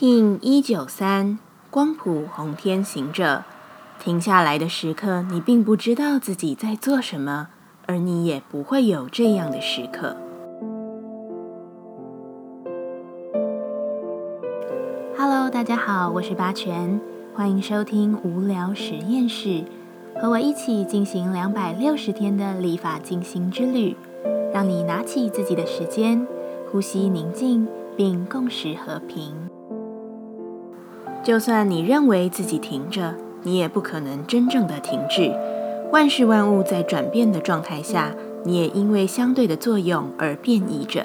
听一九三光谱红天行者，停下来的时刻，你并不知道自己在做什么，而你也不会有这样的时刻。Hello，大家好，我是八全，欢迎收听无聊实验室，和我一起进行两百六十天的立法进行之旅，让你拿起自己的时间，呼吸宁静，并共识和平。就算你认为自己停着，你也不可能真正的停滞。万事万物在转变的状态下，你也因为相对的作用而变异着。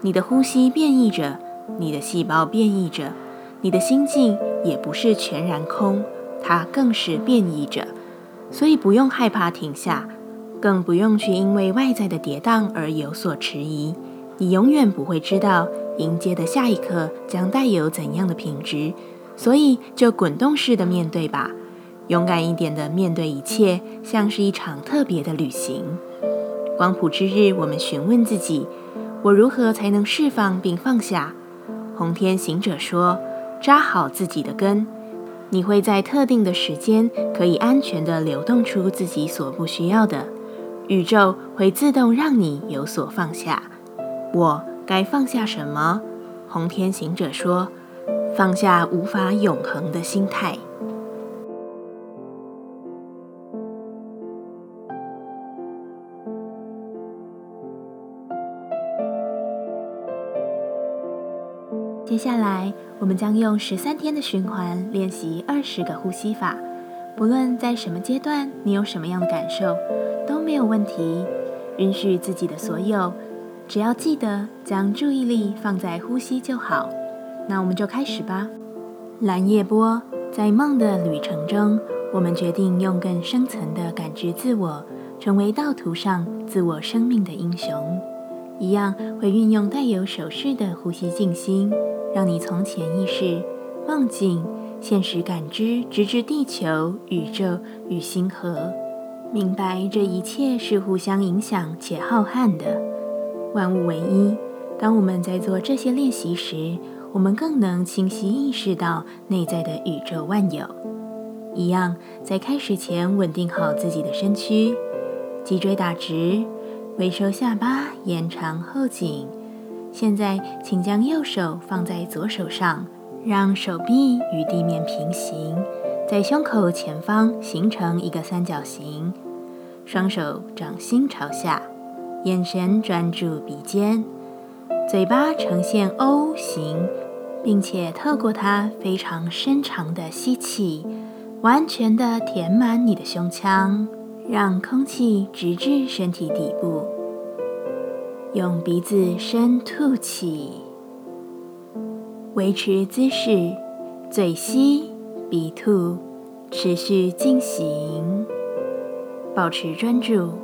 你的呼吸变异着，你的细胞变异着，你的心境也不是全然空，它更是变异着。所以不用害怕停下，更不用去因为外在的跌宕而有所迟疑。你永远不会知道迎接的下一刻将带有怎样的品质。所以，就滚动式的面对吧，勇敢一点的面对一切，像是一场特别的旅行。光谱之日，我们询问自己：我如何才能释放并放下？红天行者说：扎好自己的根，你会在特定的时间可以安全的流动出自己所不需要的。宇宙会自动让你有所放下。我该放下什么？红天行者说。放下无法永恒的心态。接下来，我们将用十三天的循环练习二十个呼吸法。不论在什么阶段，你有什么样的感受，都没有问题。允许自己的所有，只要记得将注意力放在呼吸就好。那我们就开始吧。蓝夜波，在梦的旅程中，我们决定用更深层的感知自我，成为道途上自我生命的英雄。一样会运用带有手势的呼吸静心，让你从潜意识、梦境、现实感知，直至地球、宇宙与星河，明白这一切是互相影响且浩瀚的，万物为一。当我们在做这些练习时，我们更能清晰意识到内在的宇宙万有。一样，在开始前稳定好自己的身躯，脊椎打直，微收下巴，延长后颈。现在，请将右手放在左手上，让手臂与地面平行，在胸口前方形成一个三角形。双手掌心朝下，眼神专注鼻尖，嘴巴呈现 O 型。并且透过它非常深长的吸气，完全的填满你的胸腔，让空气直至身体底部。用鼻子深吐气，维持姿势，嘴吸鼻吐，持续进行，保持专注。